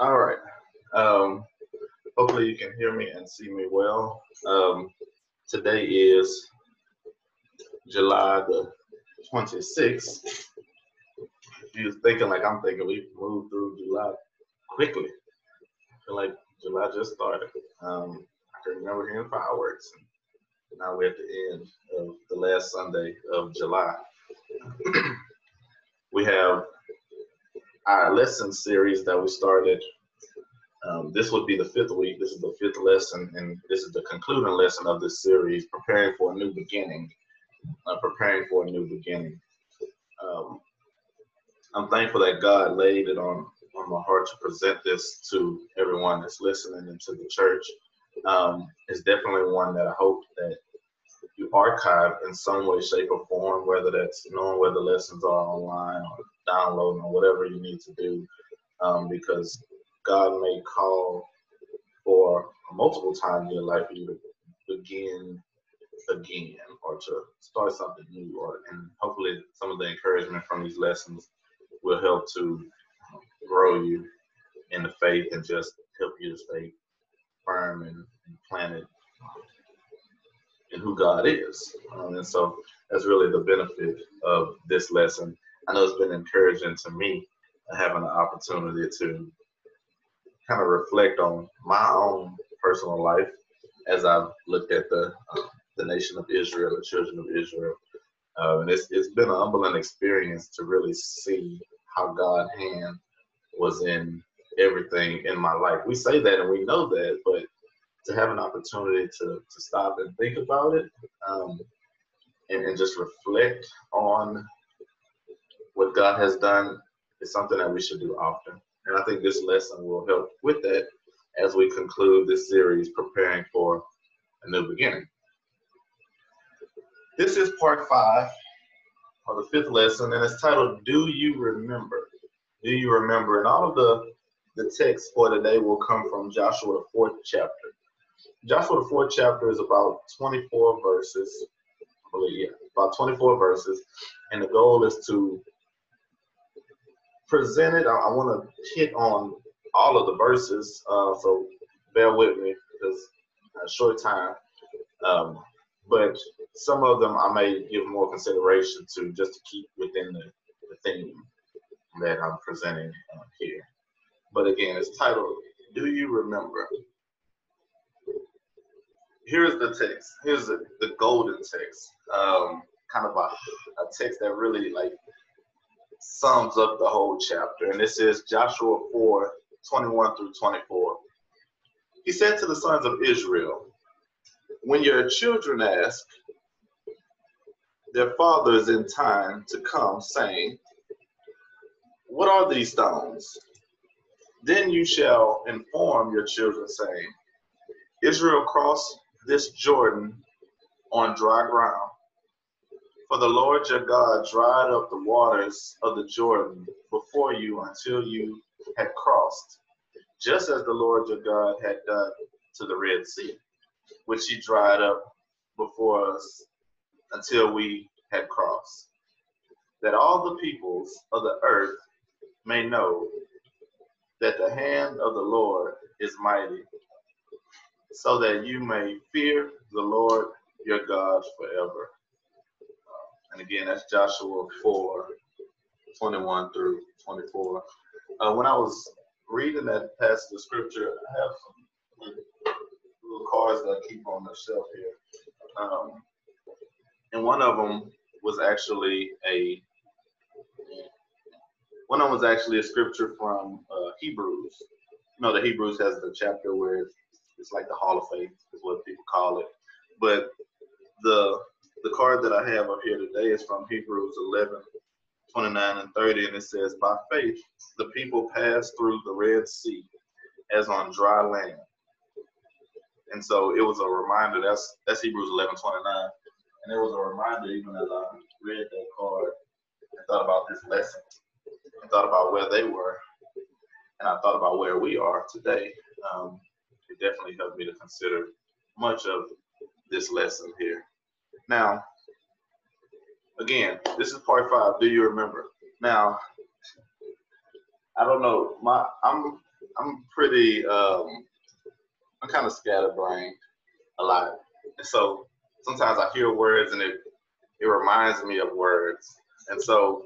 All right. Um, hopefully you can hear me and see me well. Um, today is July the 26th. If you're thinking like I'm thinking, we've moved through July quickly. I feel like July just started. Um, I can remember hearing fireworks. And now we're at the end of the last Sunday of July. we have our lesson series that we started. Um, this would be the fifth week. This is the fifth lesson, and this is the concluding lesson of this series, preparing for a new beginning. Uh, preparing for a new beginning. Um, I'm thankful that God laid it on on my heart to present this to everyone that's listening and to the church. Um, it's definitely one that I hope that you archive in some way, shape, or form, whether that's knowing where the lessons are online or downloading or whatever you need to do, um, because God may call for multiple times in your life for you to begin again or to start something new or and hopefully some of the encouragement from these lessons will help to grow you in the faith and just help you to stay firm and, planted in who God is. Um, and so that's really the benefit of this lesson. I know it's been encouraging to me having the opportunity to kind of reflect on my own personal life as I've looked at the uh, the nation of Israel, the children of Israel. Uh, and it's, it's been an humbling experience to really see how God's hand was in everything in my life. We say that and we know that, but to have an opportunity to, to stop and think about it um, and, and just reflect on what God has done is something that we should do often. And I think this lesson will help with that as we conclude this series, preparing for a new beginning. This is part five or the fifth lesson, and it's titled Do You Remember? Do you remember? And all of the the text for today will come from Joshua the fourth chapter. Joshua the fourth chapter is about 24 verses. I believe, yeah, about 24 verses. And the goal is to present it. I, I want to hit on all of the verses, uh, so bear with me because a short time. Um, but some of them I may give more consideration to just to keep within the, the theme that I'm presenting uh, here. But again, it's titled, Do You Remember? here's the text. Here's the, the golden text. Um, kind of a, a text that really like sums up the whole chapter. And this is Joshua 4, 21 through 24. He said to the sons of Israel, When your children ask their fathers in time to come, saying, What are these stones? Then you shall inform your children, saying, Israel crossed this Jordan on dry ground. For the Lord your God dried up the waters of the Jordan before you until you had crossed, just as the Lord your God had done to the Red Sea, which he dried up before us until we had crossed. That all the peoples of the earth may know that the hand of the Lord is mighty so that you may fear the Lord your God forever. And again, that's Joshua 4 21 through 24. Uh, when I was reading that passage of scripture, I have some little cards that I keep on the shelf here. Um, and one of them was actually a one of them was actually a scripture from uh, Hebrews. You know, the Hebrews has the chapter where it's like the Hall of Faith is what people call it. But the the card that I have up here today is from Hebrews 11, 29 and 30, and it says, By faith the people passed through the Red Sea as on dry land. And so it was a reminder, that's that's Hebrews 11, 29. And it was a reminder even as I read that card and thought about this lesson. and thought about where they were. And I thought about where we are today. Um, it definitely helped me to consider much of this lesson here. Now, again, this is part five. Do you remember? Now, I don't know. My I'm I'm pretty um, I'm kind of scatterbrained a lot, and so sometimes I hear words and it it reminds me of words, and so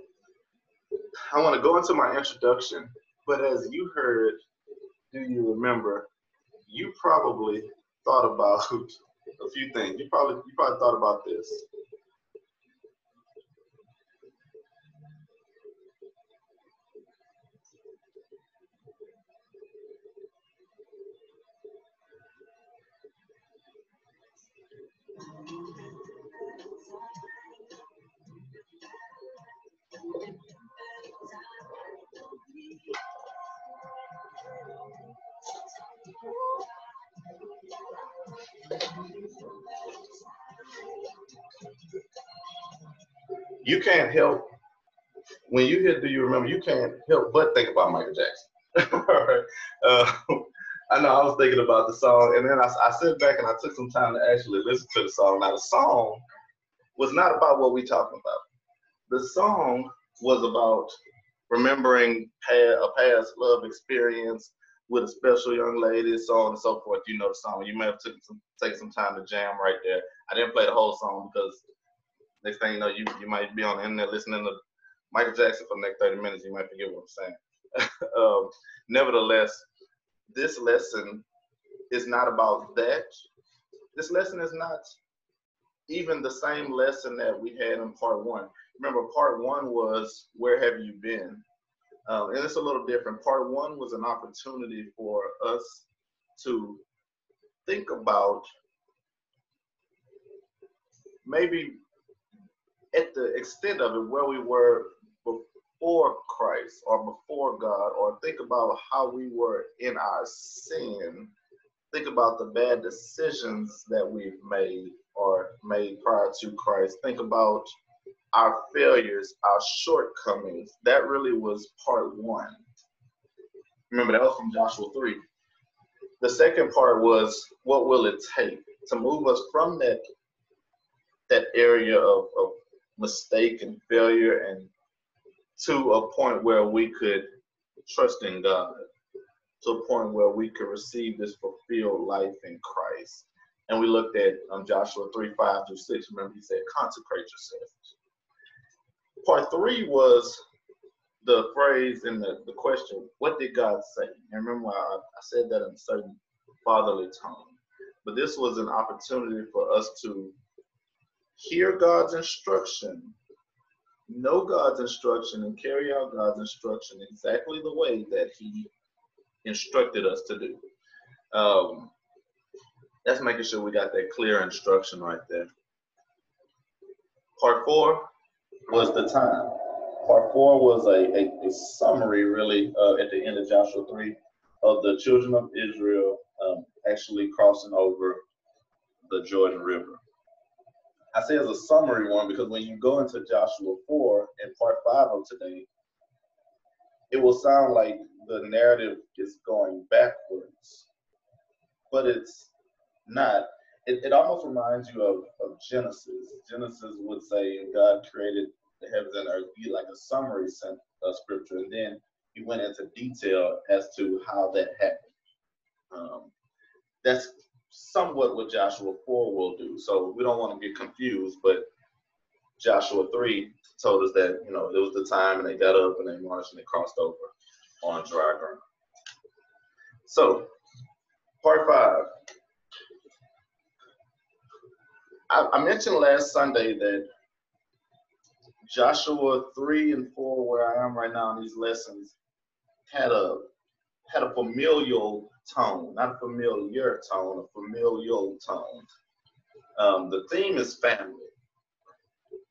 I want to go into my introduction. But as you heard, do you remember? You probably thought about a few things. You probably you probably thought about this. You can't help when you hear "Do you remember?" You can't help but think about Michael Jackson. Uh, I know I was thinking about the song, and then I, I sat back and I took some time to actually listen to the song. Now, the song was not about what we talking about. The song was about remembering a past love experience with a special young lady, so on and so forth. You know the song. You may have taken some take some time to jam right there. I didn't play the whole song because next thing you know, you you might be on the internet listening to Michael Jackson for the next 30 minutes. You might forget what I'm saying. um, nevertheless, this lesson is not about that. This lesson is not even the same lesson that we had in part one. Remember, part one was where have you been? Um, and it's a little different. Part one was an opportunity for us to think about maybe at the extent of it where we were before Christ or before God, or think about how we were in our sin. Think about the bad decisions that we've made or made prior to Christ. Think about our failures, our shortcomings. That really was part one. Remember, that was from Joshua 3. The second part was what will it take to move us from that that area of, of mistake and failure and to a point where we could trust in God, to a point where we could receive this fulfilled life in Christ. And we looked at um, Joshua 3 5 through 6. Remember, he said, consecrate yourselves. Part three was the phrase in the, the question, what did God say? And remember, I, I said that in a certain fatherly tone. But this was an opportunity for us to hear God's instruction know God's instruction and carry out God's instruction exactly the way that He instructed us to do. Um, that's making sure we got that clear instruction right there. Part four was the time. Part four was a, a, a summary, really, uh, at the end of Joshua 3 of the children of Israel um, actually crossing over the Jordan River. I say as a summary one because when you go into Joshua 4 and part 5 of today, it will sound like the narrative is going backwards, but it's not. It, it almost reminds you of, of Genesis. Genesis would say God created the heavens and earth, be like a summary of scripture, and then he went into detail as to how that happened. Um, that's somewhat what Joshua 4 will do. So we don't want to get confused, but Joshua 3 told us that, you know, it was the time and they got up and they marched and they crossed over on dry ground. So, part five. I, I mentioned last Sunday that Joshua 3 and 4, where I am right now in these lessons, had a had a familial tone, not familiar tone, a familial tone. Um, the theme is family.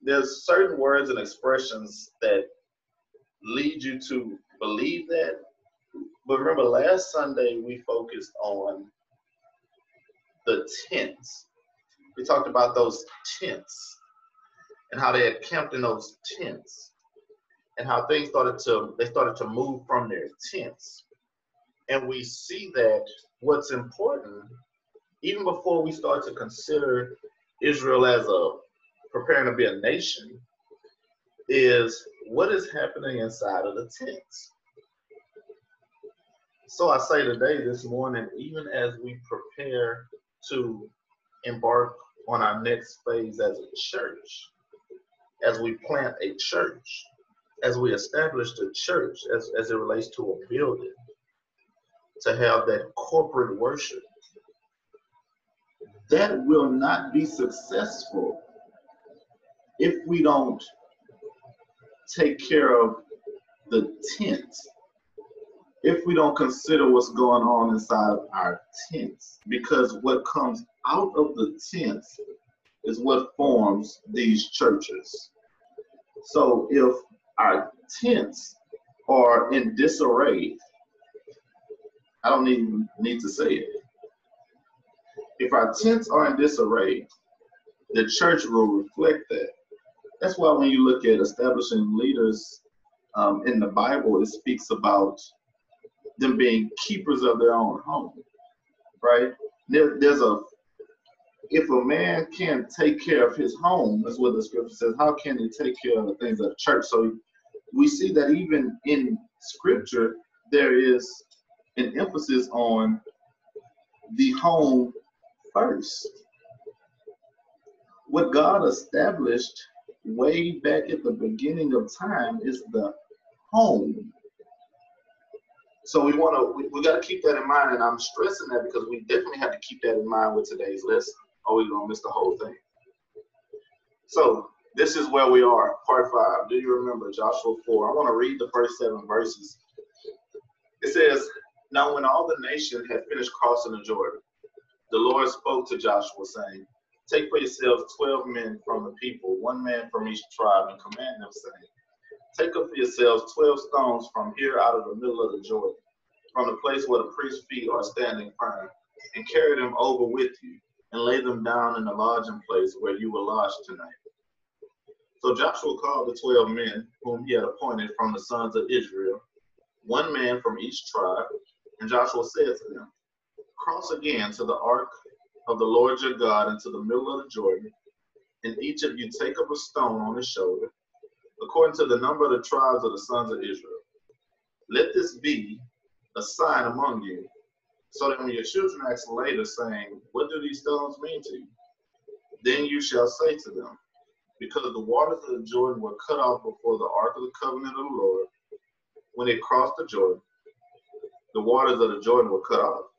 There's certain words and expressions that lead you to believe that. But remember, last Sunday we focused on the tents. We talked about those tents and how they had camped in those tents and how things started to they started to move from their tents and we see that what's important, even before we start to consider Israel as a preparing to be a nation, is what is happening inside of the tents. So I say today, this morning, even as we prepare to embark on our next phase as a church, as we plant a church, as we establish the church, as, as it relates to a building, to have that corporate worship, that will not be successful if we don't take care of the tent, if we don't consider what's going on inside of our tents, because what comes out of the tents is what forms these churches. So if our tents are in disarray, I don't even need to say it. If our tents are in disarray, the church will reflect that. That's why when you look at establishing leaders um, in the Bible, it speaks about them being keepers of their own home, right? There, there's a if a man can't take care of his home, that's what the scripture says, how can he take care of the things of the church? So we see that even in scripture, there is an emphasis on the home first. What God established way back at the beginning of time is the home. So we want to we, we got to keep that in mind, and I'm stressing that because we definitely have to keep that in mind with today's lesson, or oh, we're gonna miss the whole thing. So this is where we are, part five. Do you remember Joshua four? I want to read the first seven verses. It says, "Now when all the nation had finished crossing the Jordan, the Lord spoke to Joshua, saying." Take for yourselves twelve men from the people, one man from each tribe, and command them, saying, Take up for yourselves twelve stones from here out of the middle of the Jordan, from the place where the priest's feet are standing firm, and carry them over with you, and lay them down in the lodging place where you will lodge tonight. So Joshua called the twelve men whom he had appointed from the sons of Israel, one man from each tribe, and Joshua said to them, Cross again to the ark of the Lord your God into the middle of the Jordan, and each of you take up a stone on his shoulder, according to the number of the tribes of the sons of Israel. Let this be a sign among you, so that when your children ask later, saying, What do these stones mean to you? Then you shall say to them, Because the waters of the Jordan were cut off before the ark of the covenant of the Lord, when it crossed the Jordan, the waters of the Jordan were cut off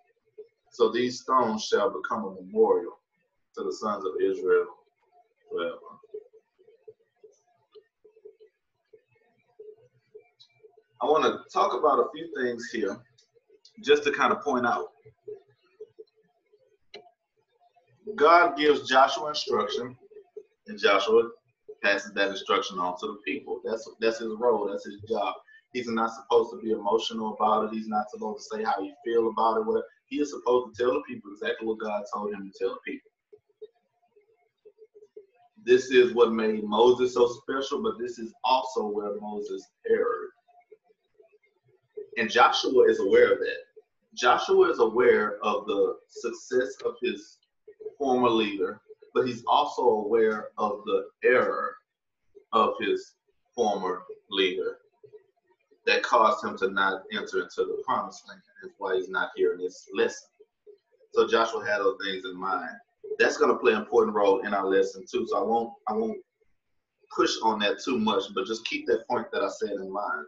so these stones shall become a memorial to the sons of Israel forever. I want to talk about a few things here just to kind of point out. God gives Joshua instruction, and Joshua passes that instruction on to the people. That's that's his role. That's his job. He's not supposed to be emotional about it. He's not supposed to say how you feel about it. Whatever. He is supposed to tell the people exactly what God told him to tell the people. This is what made Moses so special, but this is also where Moses erred. And Joshua is aware of that. Joshua is aware of the success of his former leader, but he's also aware of the error of his former leader that caused him to not enter into the promised land. That's why he's not here in this lesson. So Joshua had those things in mind. That's going to play an important role in our lesson too. So I won't I won't push on that too much, but just keep that point that I said in mind.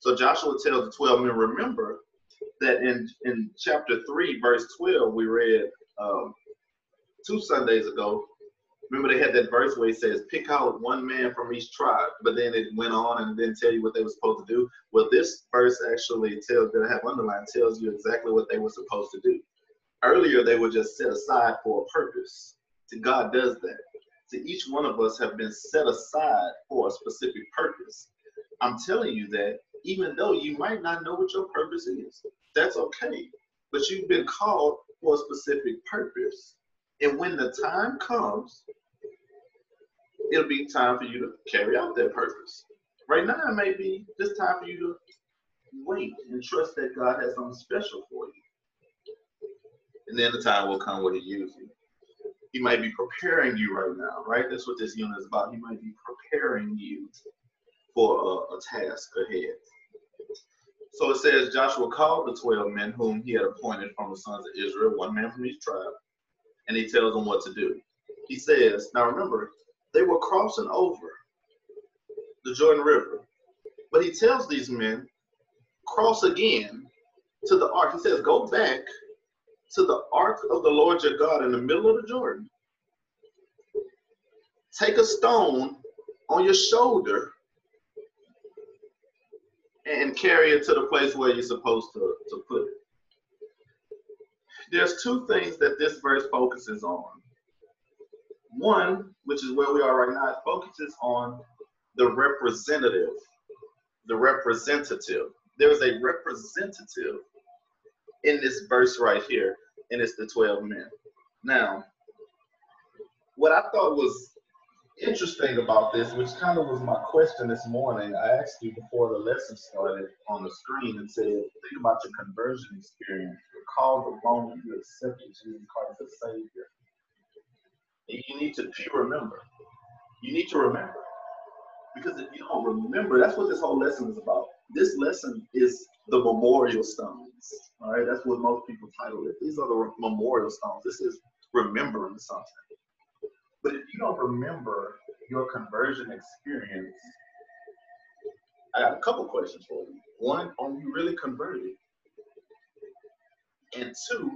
So Joshua tells the 12 men, remember that in, in chapter 3, verse 12, we read um, two Sundays ago remember they had that verse where he says, pick out one man from each tribe, but then it went on and didn't tell you what they were supposed to do. Well, this verse actually tells that I have underlined tells you exactly what they were supposed to do. Earlier, they were just set aside for a purpose. See, God does that. See, each one of us have been set aside for a specific purpose. I'm telling you that even though you might not know what your purpose is, that's okay. But you've been called for a specific purpose. And when the time comes, it'll be time for you to carry out that purpose. Right now, it may be just time for you to wait and trust that God has something special for you. And then the time will come where He uses you. He might be preparing you right now, right? That's what this unit is about. He might be preparing you for a, a task ahead. So it says Joshua called the 12 men whom he had appointed from the sons of Israel, one man from each tribe, and he tells them what to do. He says, now remember, they were crossing over the Jordan River. But he tells these men, cross again to the ark. He says, go back to the ark of the Lord your God in the middle of the Jordan. Take a stone on your shoulder and carry it to the place where you're supposed to, to put it. There's two things that this verse focuses on. One, which is where we are right now, it focuses on the representative. The representative. There's a representative in this verse right here, and it's the 12 men. Now, what I thought was interesting about this, which kind of was my question this morning, I asked you before the lesson started on the screen and said, think about your conversion experience. Recall the moment you accepted Jesus Christ as Savior. And you need to, you remember? You need to remember. Because if you don't remember, that's what this whole lesson is about. This lesson is the memorial stones. All right, that's what most people title it. These are the memorial stones. This is remembering something. But if you don't remember your conversion experience, I got a couple questions for you. One, are you really converted? And two,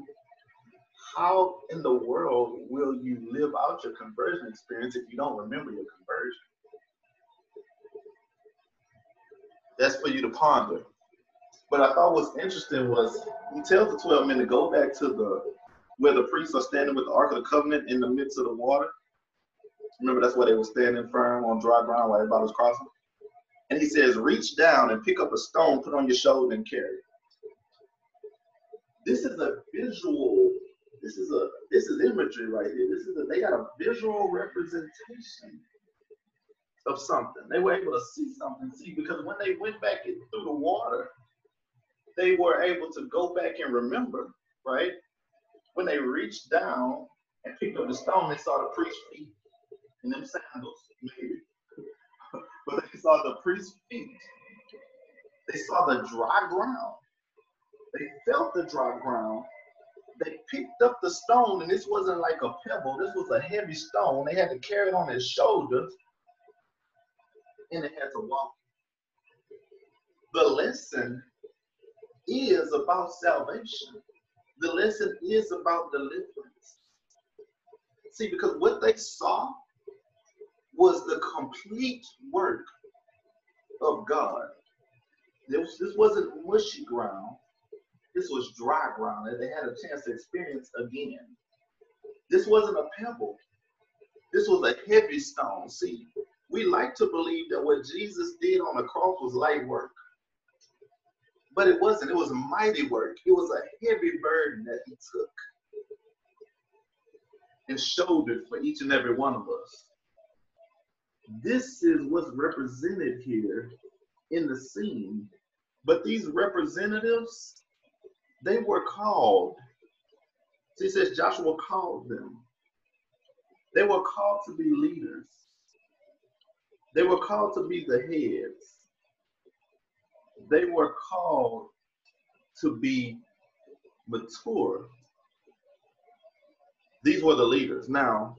how in the world will you live out your conversion experience if you don't remember your conversion? That's for you to ponder. But I thought what's interesting was he tells the 12 men to go back to the where the priests are standing with the Ark of the Covenant in the midst of the water. Remember, that's where they were standing firm on dry ground while everybody was crossing. And he says, reach down and pick up a stone, put on your shoulder, and carry it. This is a visual this is a this is imagery right here. This is a, they got a visual representation of something. They were able to see something. See, because when they went back in, through the water, they were able to go back and remember, right? When they reached down and picked up the stone, they saw the priest's feet in them sandals, maybe. but they saw the priest's feet. They saw the dry ground. They felt the dry ground they picked up the stone, and this wasn't like a pebble, this was a heavy stone. They had to carry it on their shoulders, and they had to walk. The lesson is about salvation. The lesson is about deliverance. See, because what they saw was the complete work of God. This, this wasn't mushy ground. This was dry ground that they had a chance to experience again. This wasn't a pebble. This was a heavy stone. See, we like to believe that what Jesus did on the cross was light work. But it wasn't. It was mighty work. It was a heavy burden that he took and shouldered for each and every one of us. This is what's represented here in the scene. But these representatives, they were called. So he says Joshua called them. They were called to be leaders. They were called to be the heads. They were called to be mature. These were the leaders. Now,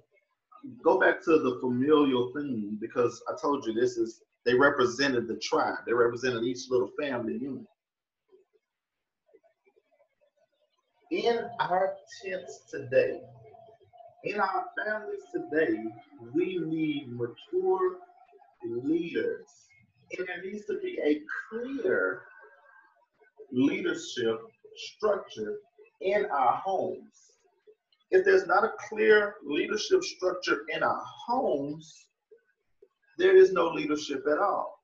go back to the familial theme because I told you this is they represented the tribe. They represented each little family unit. in our tents today, in our families today, we need mature leaders. And there needs to be a clear leadership structure in our homes. If there's not a clear leadership structure in our homes, there is no leadership at all.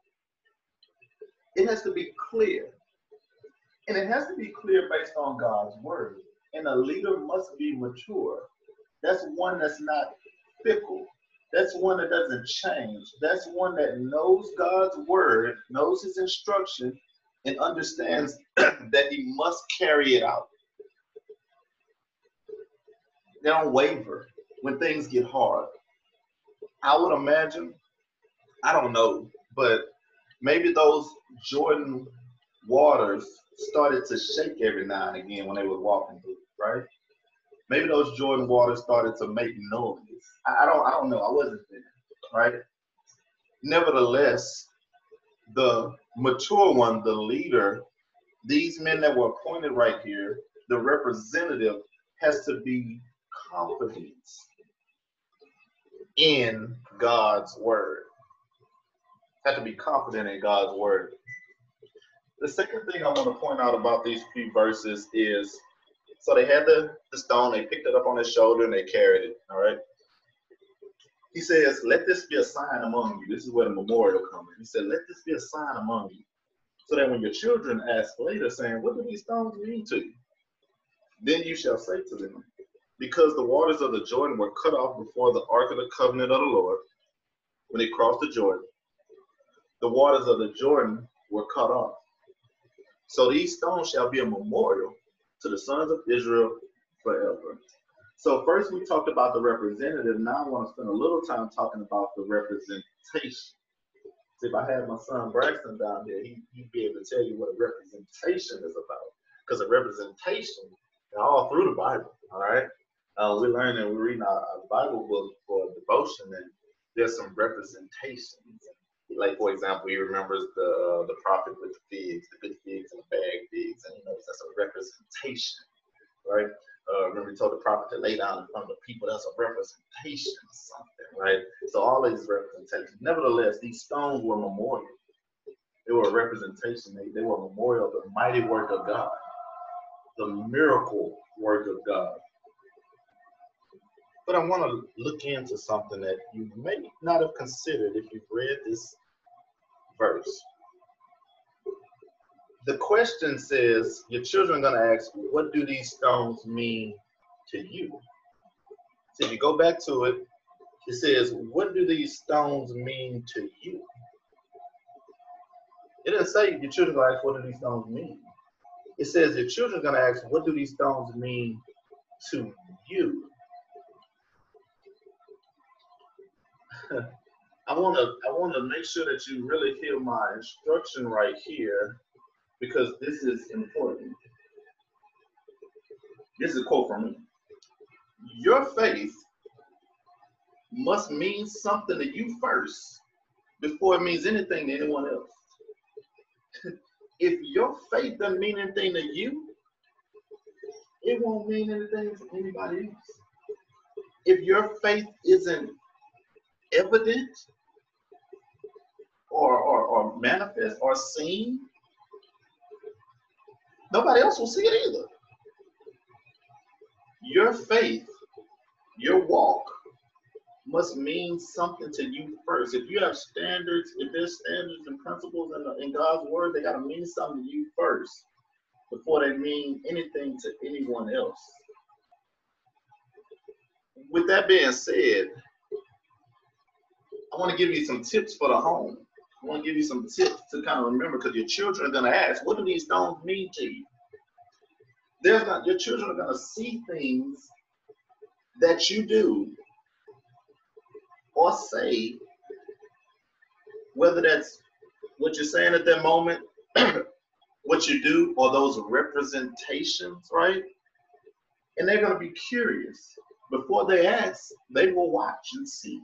It has to be clear. And it has to be clear based on God's word. And a leader must be mature. That's one that's not fickle. That's one that doesn't change. That's one that knows God's word, knows his instruction, and understands that he must carry it out. They don't waver when things get hard. I would imagine, I don't know, but maybe those Jordan waters started to shake every now and again when they were walking through, right? Maybe those Jordan waters started to make noise. I, I don't I don't know. I wasn't there, right? Nevertheless, the mature one, the leader, these men that were appointed right here, the representative has to be confident in God's word. Have to be confident in God's word. The second thing I want to point out about these few verses is so they had the, the stone, they picked it up on his shoulder and they carried it. All right. He says, Let this be a sign among you. This is where the memorial comes. In. He said, Let this be a sign among you. So that when your children ask later, saying, What do these stones mean to you? Then you shall say to them, Because the waters of the Jordan were cut off before the ark of the covenant of the Lord, when they crossed the Jordan, the waters of the Jordan were cut off. So these stones shall be a memorial to the sons of Israel forever. So first we talked about the representative. Now I want to spend a little time talking about the representation. See, if I had my son Braxton down here, he, would be able to tell you what a representation is about. Because a representation, all through the Bible, all right? Uh, we're learning, we're reading our, our Bible book for devotion, and there's some representations like for example, he remembers the uh, the prophet with the figs, the good figs and the bad figs, and he knows that's a representation, right? Uh, remember, he told the prophet to lay down in front of the people. That's a representation of something, right? So all these representations. Nevertheless, these stones were memorial. They were a representation. They, they were a memorial of the mighty work of God, the miracle work of God. But I want to look into something that you may not have considered if you've read this verse. The question says, Your children are going to ask, What do these stones mean to you? So if you go back to it, it says, What do these stones mean to you? It doesn't say your children are going to ask, What do these stones mean? It says, Your children are going to ask, What do these stones mean to you? I want to I want to make sure that you really hear my instruction right here because this is important. This is a quote from me. Your faith must mean something to you first before it means anything to anyone else. if your faith doesn't mean anything to you, it won't mean anything to anybody else. If your faith isn't evident or, or, or manifest or seen, nobody else will see it either. Your faith, your walk must mean something to you first. If you have standards, if there's standards and principles in, the, in God's word, they got to mean something to you first before they mean anything to anyone else. With that being said, I want to give you some tips for the home. I want to give you some tips to kind of remember because your children are going to ask, what do these stones mean to you? There's not, your children are going to see things that you do or say, whether that's what you're saying at that moment, what you do, or those representations, right? And they're going to be curious. Before they ask, they will watch and see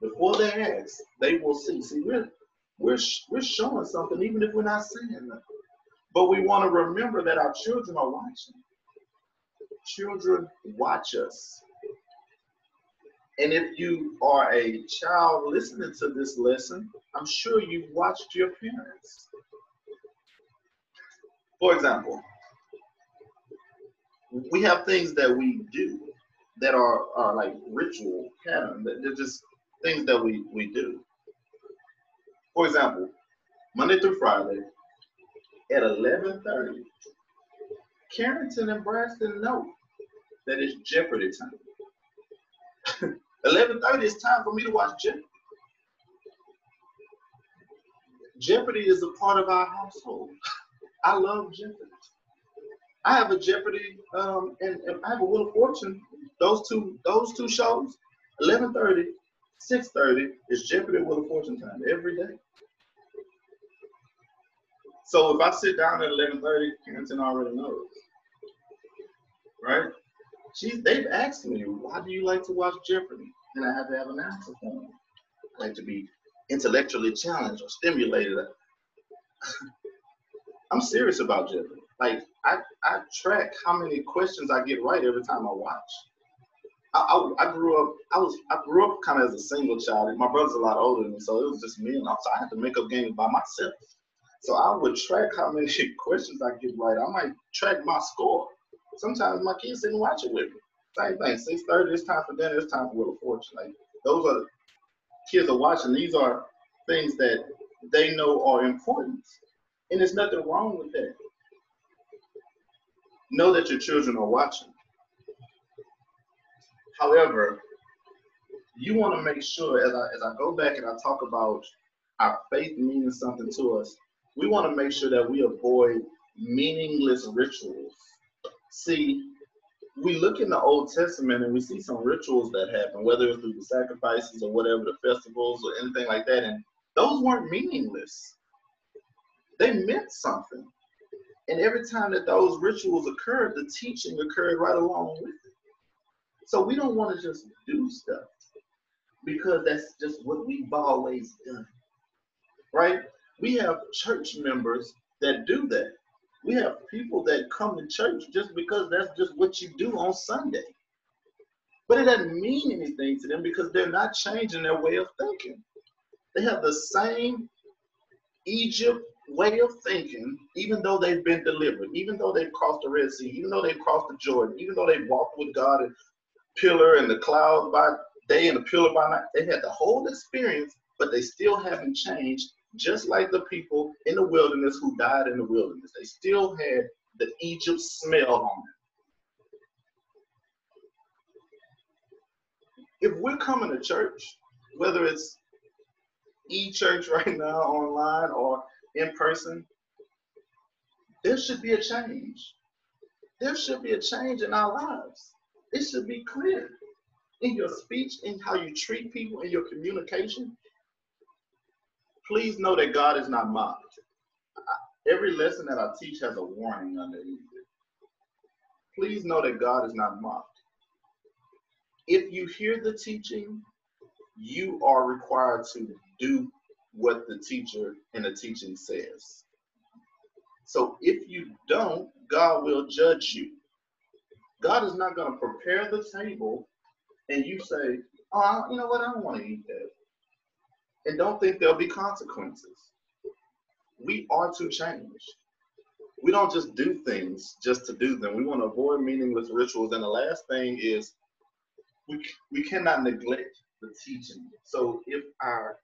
before they ask, they will see. See, we're we're we're showing something, even if we're not saying nothing. But we want to remember that our children are watching. Children watch us. And if you are a child listening to this lesson, I'm sure you watched your parents. For example, we have things that we do that are, are like ritual pattern that they're just things that we, we do. For example, Monday through Friday at 11.30, Carrington and Braxton know that it's Jeopardy time. 11.30 is time for me to watch Jeopardy. Jeopardy is a part of our household. I love Jeopardy. I have a Jeopardy um, and, and I have a Wheel of Fortune. Those two, those two shows, 11:30 6.30 is Jeopardy with a fortune time every day. So if I sit down at 11:30, Karen already knows, right? She's they've asked me, why do you like to watch Jeopardy? And I have to have an answer for them. I like to be intellectually challenged or stimulated. I'm serious about Jeopardy. Like I, I track how many questions I get right every time I watch. I, I, I grew up. I was. I grew up kind of as a single child. and My brother's a lot older than me, so it was just me and I. So I had to make up games by myself. So I would track how many questions I get right. I might track my score. Sometimes my kids didn't watch it with me. Same thing. Six thirty. It's time for dinner. It's time for Wheel of Fortune. Like those are kids are watching. These are things that they know are important, and there's nothing wrong with that. Know that your children are watching. However, you want to make sure as I as I go back and I talk about our faith meaning something to us, we want to make sure that we avoid meaningless rituals. See, we look in the Old Testament and we see some rituals that happen, whether it's through the sacrifices or whatever, the festivals or anything like that, and those weren't meaningless. They meant something. And every time that those rituals occurred, the teaching occurred right along with it. So we don't want to just do stuff because that's just what we've always done. Right? We have church members that do that. We have people that come to church just because that's just what you do on Sunday. But it doesn't mean anything to them because they're not changing their way of thinking. They have the same Egypt way of thinking, even though they've been delivered, even though they've crossed the Red Sea, even though they've crossed the Jordan, even though they've walked with God and pillar and the cloud by day and the pillar by night. They had the whole experience, but they still haven't changed, just like the people in the wilderness who died in the wilderness. They still had the Egypt smell on them. If we're coming to church, whether it's e-church right now online or in person, there should be a change. There should be a change in our lives. It should be clear in your speech, in how you treat people, in your communication. Please know that God is not mocked. Every lesson that I teach has a warning underneath it. Please know that God is not mocked. If you hear the teaching, you are required to do what the teacher and the teaching says. So if you don't, God will judge you. God is not going to prepare the table and you say, oh, you know what, I don't want to eat that. And don't think there'll be consequences. We are to change. We don't just do things just to do them. We want to avoid meaningless rituals. And the last thing is we, we cannot neglect the teaching. So if our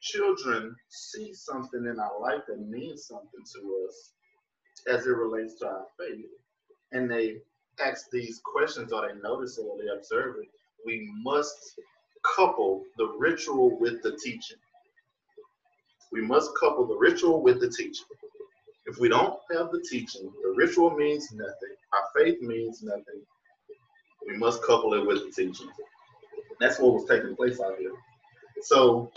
children see something in our life that means something to us as it relates to our faith, and they ask these questions or they notice it or they observe it, we must couple the ritual with the teaching. We must couple the ritual with the teaching. If we don't have the teaching, the ritual means nothing. Our faith means nothing. We must couple it with the teaching. That's what was taking place out here. So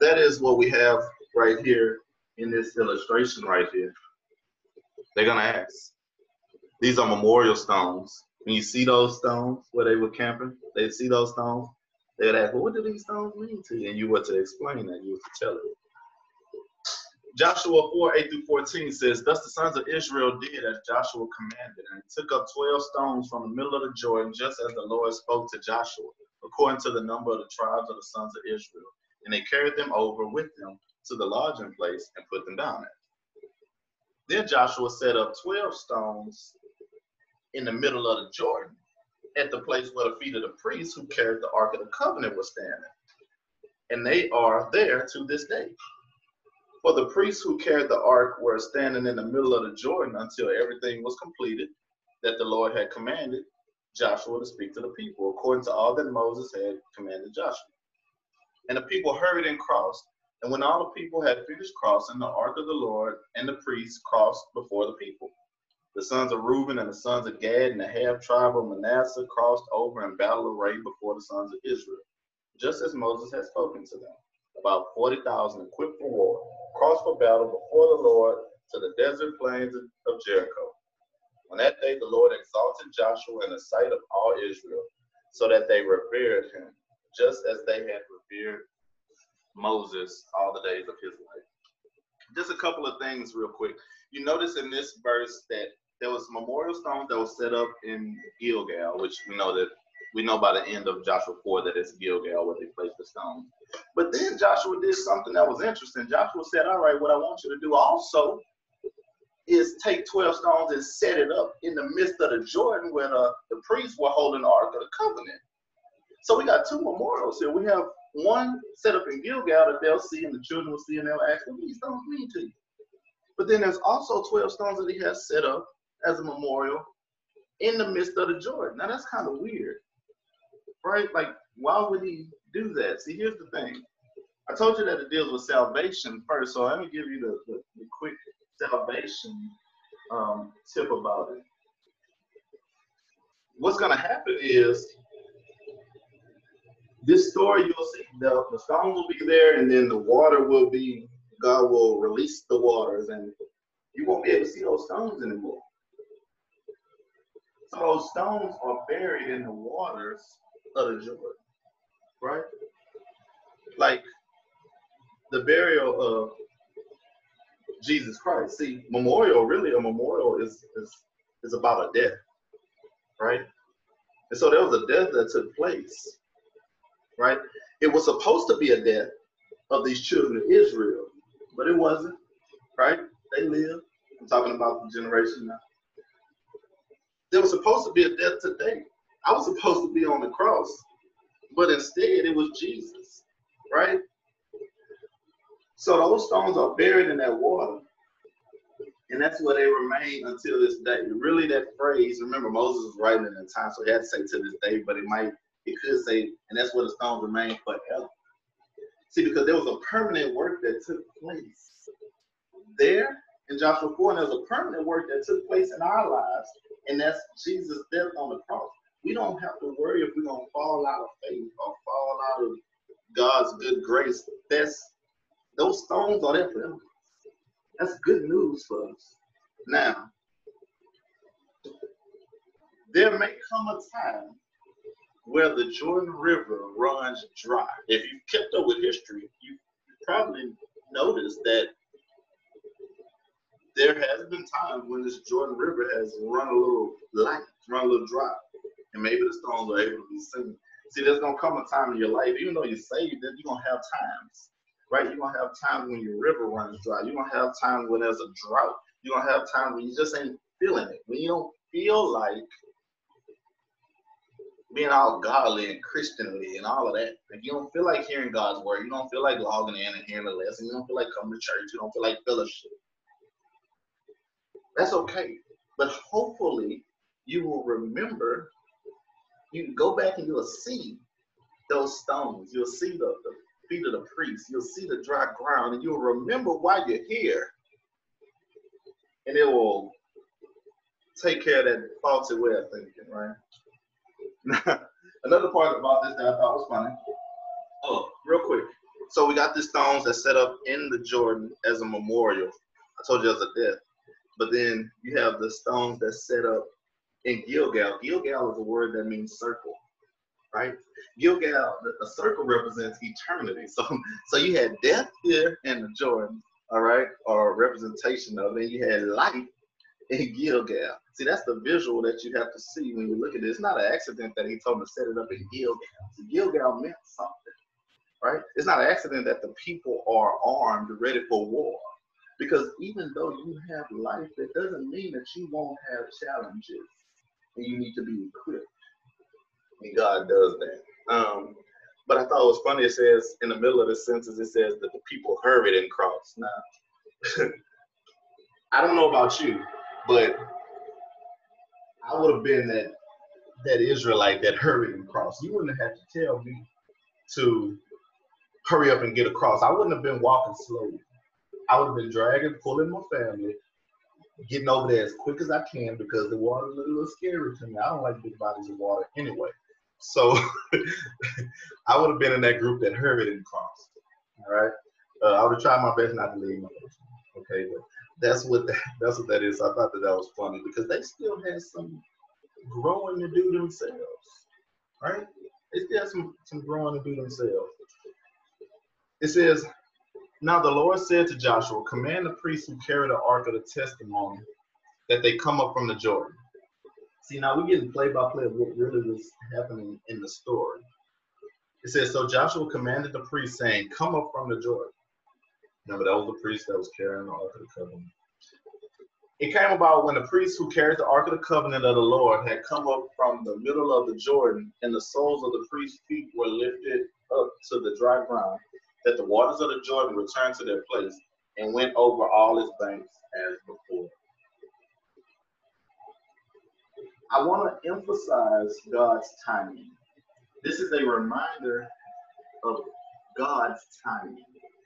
that is what we have right here in this illustration right here. They're gonna ask, these are memorial stones. When you see those stones where they were camping, they see those stones, they'd ask, well, what do these stones mean to you? And you were to explain that, you were to tell it. Joshua 4, 8 through 14 says, Thus the sons of Israel did as Joshua commanded, and took up 12 stones from the middle of the Jordan, just as the Lord spoke to Joshua, according to the number of the tribes of the sons of Israel. And they carried them over with them to the lodging place and put them down there. Then Joshua set up 12 stones in the middle of the Jordan at the place where the feet of the priests who carried the Ark of the Covenant were standing. And they are there to this day. For the priests who carried the ark were standing in the middle of the Jordan until everything was completed that the Lord had commanded Joshua to speak to the people, according to all that Moses had commanded Joshua. And the people hurried and crossed. And when all the people had finished crossing, the ark of the Lord and the priests crossed before the people. The sons of Reuben and the sons of Gad and the half tribe of Manasseh crossed over in battle array before the sons of Israel, just as Moses had spoken to them. About 40,000 equipped for war crossed for battle before the Lord to the desert plains of Jericho. On that day, the Lord exalted Joshua in the sight of all Israel, so that they revered him, just as they had revered Moses all the days of his life. Just a couple of things, real quick. You notice in this verse that there was a memorial stones that was set up in Gilgal, which we know that we know by the end of Joshua 4 that it's Gilgal where they placed the stone. But then Joshua did something that was interesting. Joshua said, All right, what I want you to do also is take 12 stones and set it up in the midst of the Jordan where the, the priests were holding the Ark of the Covenant. So we got two memorials here. We have one set up in Gilgal that they'll see and the children will see and they'll ask, What these stones mean to you? But then there's also 12 stones that he has set up as a memorial in the midst of the Jordan. Now that's kind of weird, right? Like, why would he do that? See, here's the thing. I told you that it deals with salvation first, so let me give you the, the, the quick salvation um, tip about it. What's going to happen is this story you'll see the, the stones will be there, and then the water will be God will release the waters, and you won't be able to see those stones anymore. So those stones are buried in the waters of the Jordan, right? Like the burial of Jesus Christ. See, memorial, really, a memorial is is is about a death, right? And so there was a death that took place, right? It was supposed to be a death of these children of Israel, but it wasn't, right? They lived. I'm talking about the generation now. There was supposed to be a death today. I was supposed to be on the cross, but instead it was Jesus, right? So those stones are buried in that water. And that's where they remain until this day. Really, that phrase, remember, Moses was writing in the time, so he had to say to this day, but it might, it could say, and that's where the stones remain forever. See, because there was a permanent work that took place there in Joshua 4, and there was a permanent work that took place in our lives, and that's Jesus' death on the cross. We don't have to worry if we're going to fall out of faith or fall out of God's good grace. That's those stones are there forever. That's good news for us. Now, there may come a time where the Jordan River runs dry. If you've kept up with history, you probably noticed that there has been times when this Jordan River has run a little light, run a little dry, and maybe the stones are able to be seen. See, there's gonna come a time in your life, even though you're saved, that you're gonna have times, right? You're gonna have times when your river runs dry. You're gonna have times when there's a drought. You're gonna have times when you just ain't feeling it. When you don't feel like being all godly and Christianly and all of that. If you don't feel like hearing God's word, you don't feel like logging in and hearing the lesson, you don't feel like coming to church, you don't feel like fellowship. That's okay. But hopefully you will remember, you can go back and you'll see those stones. You'll see the, the feet of the priest. You'll see the dry ground and you'll remember why you're here. And it will take care of that faulty way of thinking, right? Another part about this that I thought was funny. Oh, real quick. So we got the stones that set up in the Jordan as a memorial. I told you as a death. But then you have the stones that set up in Gilgal. Gilgal is a word that means circle, right? Gilgal, a circle represents eternity. So, so you had death here in the Jordan, all right, or representation of it. And you had life in Gilgal. See, that's the visual that you have to see when you look at it. It's not an accident that he told him to set it up in Gilgal. See, Gilgal meant something, right? It's not an accident that the people are armed, ready for war. Because even though you have life, that doesn't mean that you won't have challenges and you need to be equipped. And God does that. Um, but I thought it was funny. It says in the middle of the sentence, it says that the people hurried and crossed. Now, I don't know about you, but I would have been that that Israelite that hurried and crossed. You wouldn't have had to tell me to hurry up and get across. I wouldn't have been walking slowly. I would have been dragging, pulling my family, getting over there as quick as I can because the water is a little scary to me. I don't like big bodies of water anyway. So I would have been in that group that hurried and crossed. All right. Uh, I would have tried my best not to leave my Okay. But that's what that, that's what that is. I thought that that was funny because they still had some growing to do themselves, right? They still have some some growing to do themselves. It says, "Now the Lord said to Joshua, Command the priests who carry the ark of the testimony that they come up from the Jordan." See, now we're getting play by play of what really was happening in the story. It says, So Joshua commanded the priests, saying, Come up from the Jordan. Remember, that was the priest that was carrying the Ark of the Covenant. It came about when the priest who carried the Ark of the Covenant of the Lord had come up from the middle of the Jordan, and the soles of the priest's feet were lifted up to the dry ground, that the waters of the Jordan returned to their place and went over all its banks as before. I want to emphasize God's timing. This is a reminder of God's timing.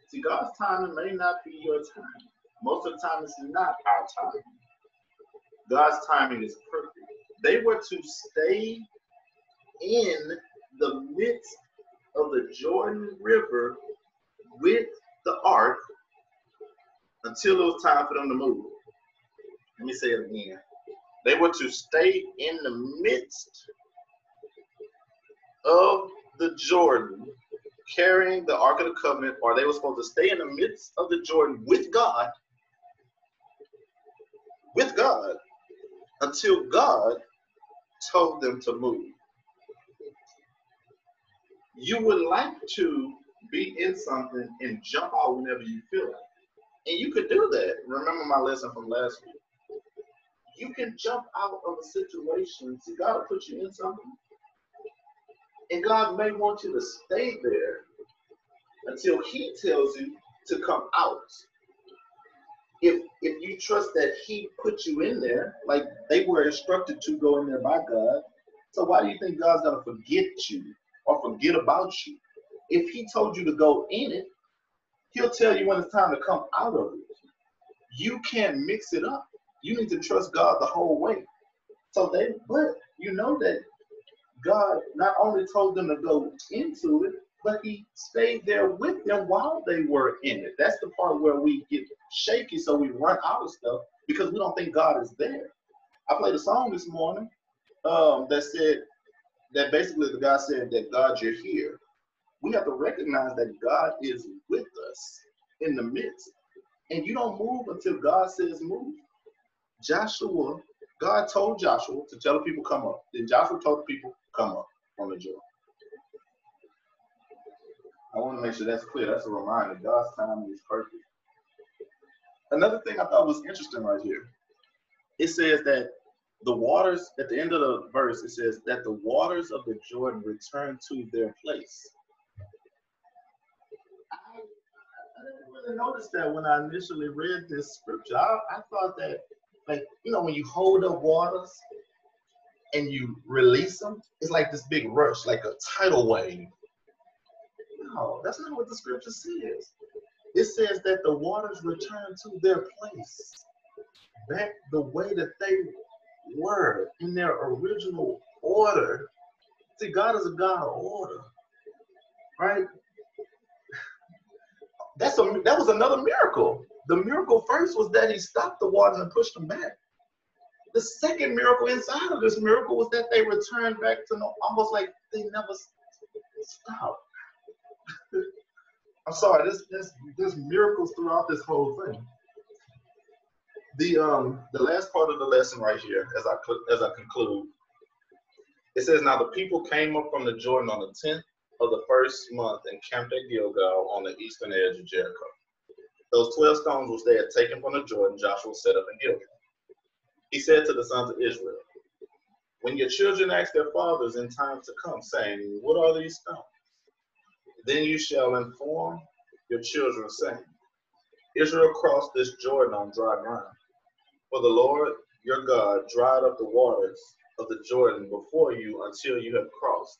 See, God's timing may not be your time. Most of the time, it's not our time. God's timing is perfect. They were to stay in the midst of the Jordan River with the ark until it was time for them to move. Let me say it again. They were to stay in the midst of the Jordan carrying the Ark of the Covenant, or they were supposed to stay in the midst of the Jordan with God, with God, until God told them to move. You would like to be in something and jump out whenever you feel it. And you could do that. Remember my lesson from last week. You can jump out of a situation. See, God will put you in something and God may want you to stay there until He tells you to come out. If if you trust that He put you in there, like they were instructed to go in there by God, so why do you think God's gonna forget you or forget about you? If He told you to go in it, He'll tell you when it's time to come out of it. You can't mix it up. You need to trust God the whole way. So they, but you know that God not only told them to go into it, but he stayed there with them while they were in it. That's the part where we get shaky, so we run out of stuff because we don't think God is there. I played a song this morning um, that said that basically the guy said that God, you're here. We have to recognize that God is with us in the midst, and you don't move until God says move. Joshua, God told Joshua to tell the people come up. Then Joshua told the people come up from the Jordan. I want to make sure that's clear. That's a reminder. God's timing is perfect. Another thing I thought was interesting right here. It says that the waters, at the end of the verse, it says that the waters of the Jordan return to their place. I, I didn't really notice that when I initially read this scripture. I, I thought that, like, you know, when you hold up waters and you release them, it's like this big rush, like a tidal wave. No, that's not what the scripture says. It says that the waters return to their place, back the way that they were in their original order. See, God is a God of order, right? That's a that was another miracle. The miracle first was that He stopped the waters and pushed them back. The second miracle inside of this miracle was that they returned back to no, almost like they never stopped. I'm sorry, there's, there's, there's miracles throughout this whole thing. The um the last part of the lesson right here, as I as I conclude, it says, Now the people came up from the Jordan on the tenth of the first month and camped at Gilgal on the eastern edge of Jericho. Those twelve stones which they had taken from the Jordan, Joshua set up in Gilgal. He said to the sons of Israel, When your children ask their fathers in times to come, saying, What are these stones? Then you shall inform your children, saying, Israel crossed this Jordan on dry ground. For the Lord your God dried up the waters of the Jordan before you until you have crossed,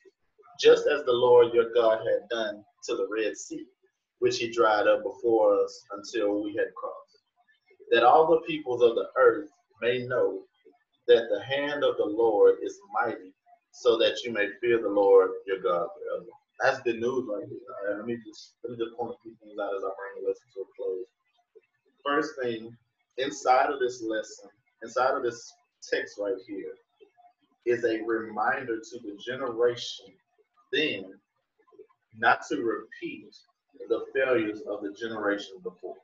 just as the Lord your God had done to the Red Sea, which he dried up before us until we had crossed. That all the peoples of the earth may know that the hand of the Lord is mighty, so that you may fear the Lord your God forever. That's good news right here. All right, let me just let me just point a few things out as I bring the lesson to a close. First thing inside of this lesson, inside of this text right here, is a reminder to the generation then not to repeat the failures of the generation before.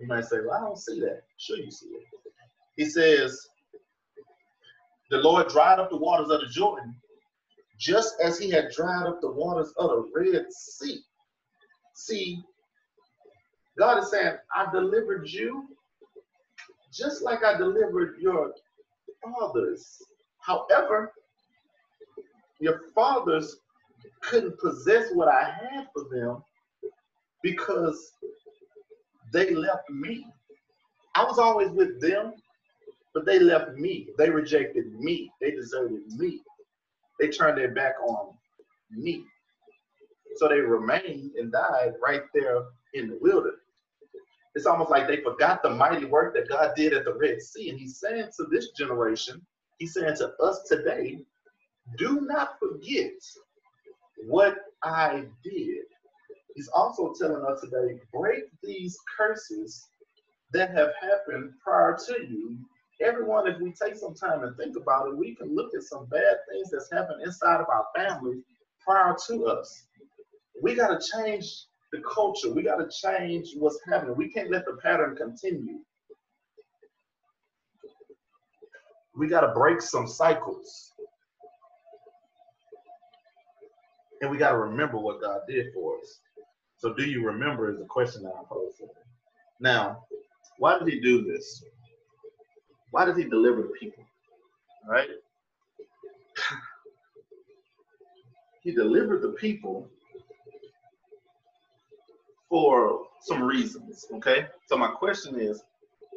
You might say, Well, I don't see that. Sure, you see it. He says, The Lord dried up the waters of the Jordan just as he had dried up the waters of the Red Sea. See, God is saying, I delivered you just like I delivered your fathers. However, your fathers couldn't possess what I had for them because they left me. I was always with them, but they left me. They rejected me. They deserted me. They turned their back on me. So they remained and died right there in the wilderness. It's almost like they forgot the mighty work that God did at the Red Sea. And he's saying to this generation, he's saying to us today, do not forget what I did. He's also telling us today, break these curses that have happened prior to you. Everyone, if we take some time and think about it, we can look at some bad things that's happened inside of our family prior to us. We got to change the culture. We got to change what's happening. We can't let the pattern continue. We got to break some cycles. And we got to remember what God did for us. So, do you remember is the question that I'm posing. Now, why did he do this? Why did he deliver the people? All right? he delivered the people for some reasons. Okay. So my question is,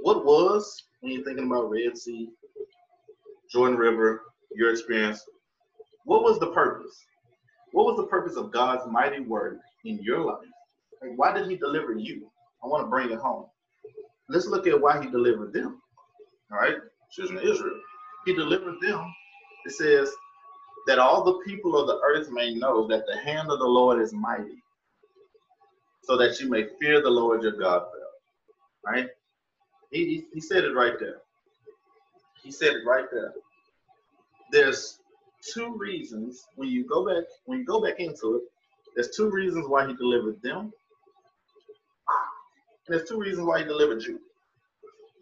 what was when you're thinking about Red Sea, Jordan River, your experience? What was the purpose? What was the purpose of God's mighty word in your life? Like, why did He deliver you? I want to bring it home. Let's look at why He delivered them. All right, of Israel. He delivered them. It says that all the people of the earth may know that the hand of the Lord is mighty so that you may fear the Lord your God Right? He, he, he said it right there. He said it right there. There's two reasons when you go back when you go back into it. There's two reasons why he delivered them, and there's two reasons why he delivered you.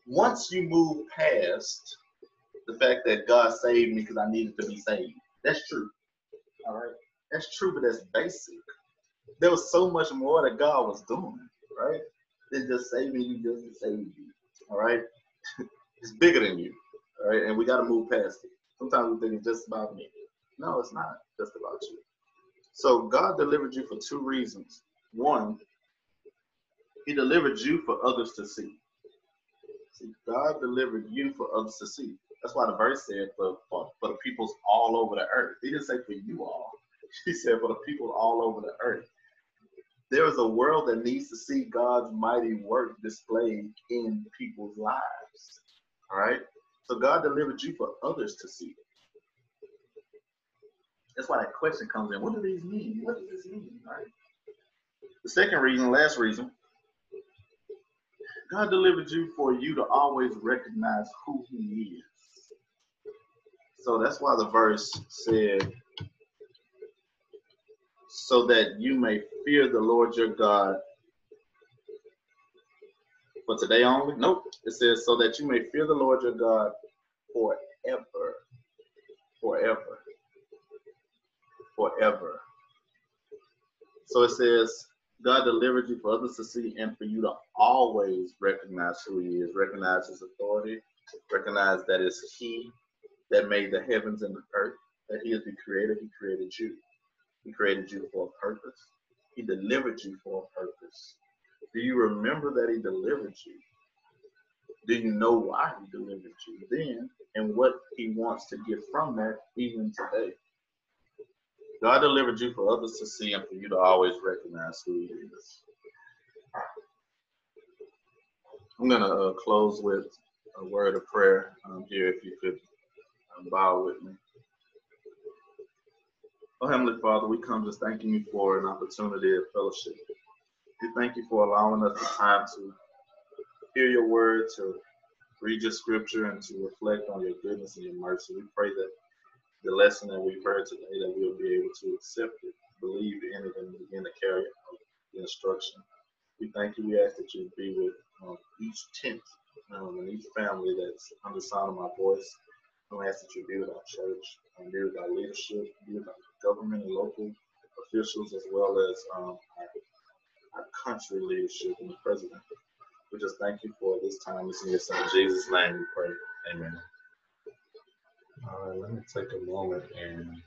Once you move past the fact that God saved me because I needed to be saved, that's true. All right, that's true, but that's basic there was so much more that God was doing, right? Than just saving you just to save you. All right? it's bigger than you. All right, and we gotta move past it. Sometimes we think it's just about me. No, it's not just about you. So God delivered you for two reasons. One, He delivered you for others to see. See, God delivered you for others to see. That's why the verse said for, for, for the peoples all over the earth. He didn't say for you all. He said for the people all over the earth there is a world that needs to see God's mighty work displayed in people's lives. All right? So God delivered you for others to see. That's why that question comes in. What do these mean? What does this mean? Right? The second reason, last reason, God delivered you for you to always recognize who He is. So that's why the verse said, so that you may fear the Lord your God. For today only? Nope. It says, so that you may fear the Lord your God forever. Forever. Forever. So it says, God delivered you for others to see and for you to always recognize who He is, recognize His authority, recognize that it's He that made the heavens and the earth, that He is the creator, He created you. He created you for a purpose. He delivered you for a purpose. Do you remember that He delivered you? Do you know why He delivered you then and what He wants to get from that even today? God delivered you for others to see and for you to always recognize who He is. I'm going to uh, close with a word of prayer um, here, if you could um, bow with me. Oh, Heavenly Father, we come just thanking you for an opportunity of fellowship. We thank you for allowing us the time to hear your word, to read your scripture, and to reflect on your goodness and your mercy. We pray that the lesson that we've heard today, that we'll be able to accept it, believe in it, and begin to carry out the instruction. We thank you. We ask that you be with um, each tent um, and each family that's under the sound of my voice. We ask that you be with our church, and be with our leadership, be with our government and local officials, as well as um, our, our country leadership and the president. We just thank you for this time. It's in your son Jesus' name we pray. Amen. All right, let me take a moment and